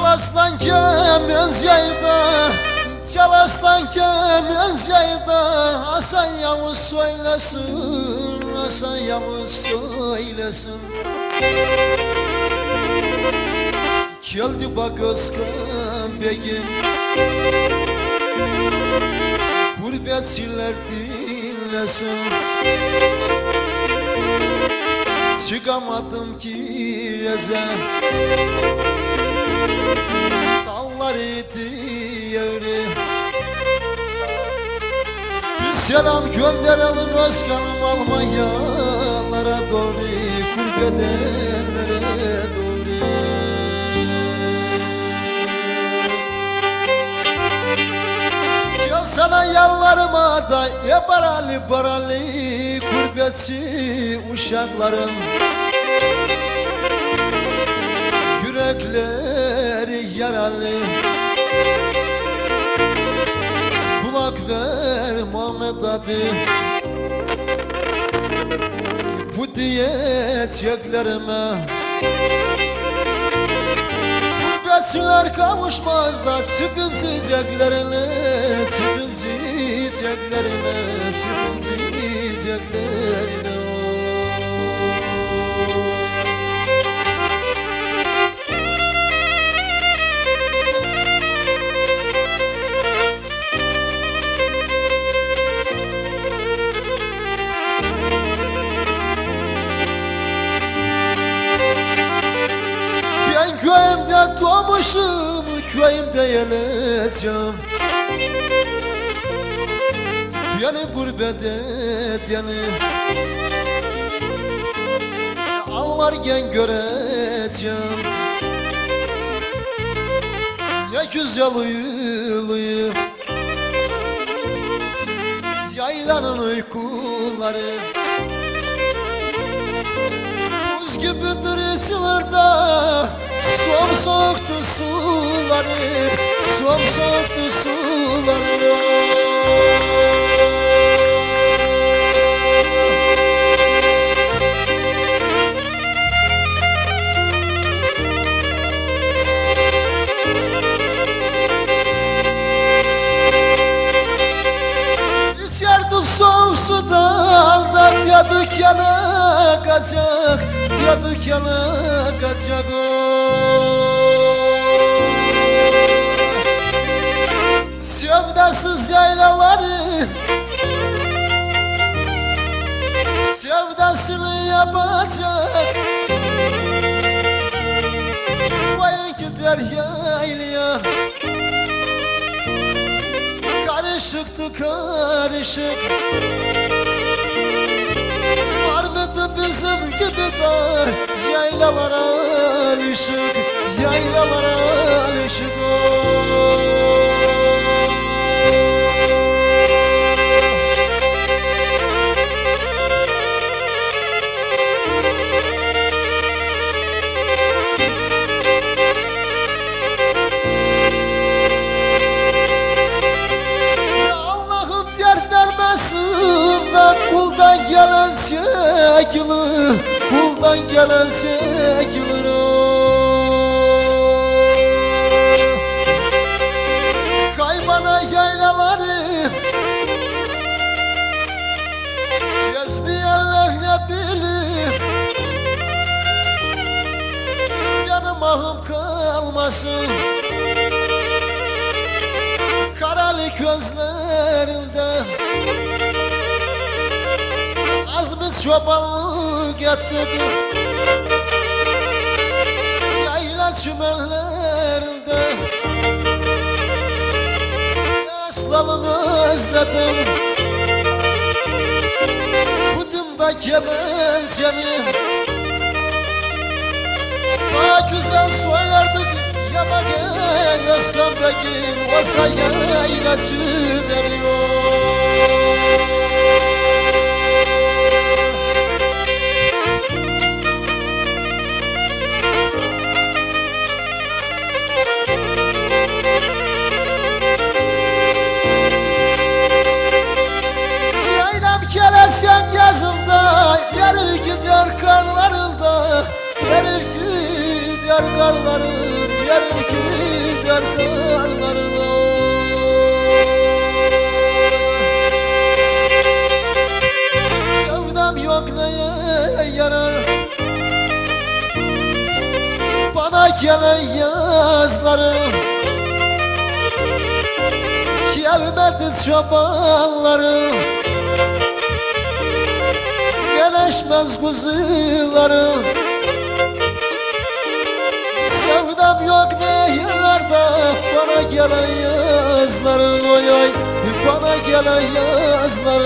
aslan kemez yayda Çal aslan kemez yayda. Hasan Yavuz söylesin Hasan Yavuz söylesin. Geldi bak Özkan Begim Gurbetçiler dinlesin. Çıkamadım ki reze Yeri. Bir selam gönderelim Özkan'ım Almanyalara doğru Kurbedenlere doğru. Sana yalvarma da ya baralı baralı Gurbetçi uşakların Yürekleri yaralı Kulak ver Muhammed abi Bu diyeceklerime Gurbetçiler kavuşmaz da çıkın çiçeklerine Çıkın çiçeklerine Çıkın çiçeklerine doğmuşum, köyümde öleceğim Beni gurbet et yani Ağlarken göreceğim. Ne güzel uyuluyor. Yaylanın uykuları. Buz gibidir sınırda Som soktu suları Som soktu suları. İçerdik soğuk sudan da Diyorduk kaçak Diyorduk yana kaçak Sevdasız yaylaları Sevdasını yapacak. Vay gider yaylaya Karışıktı karışık bizim gibi dar Yaylalara alışık Yaylalara alışık Ya Allah'ım dert vermesin kuldan gelen çekilir Kuldan gelen çekilir Kaybana yaylaları Gezmeyenler ne bilir? Yanım ahım kalmasın. Karalı gözlerinde Çobanlık getirdi. Yayla çimenlerinde Aslanımı özledim. Budumda kemencemi. Daha güzel söylerdik Yamak Özkan Bekir Olsa yaylası veriyor Yarır gider karlarım Yarır gider gider karlarına Sevdam yok neye yarar? Bana gelen yazları Gelmedi çobanları Geleşmez kuzuları Sevdam yok ne yararda Bana gelen yazların oy oy Bana gelen yazların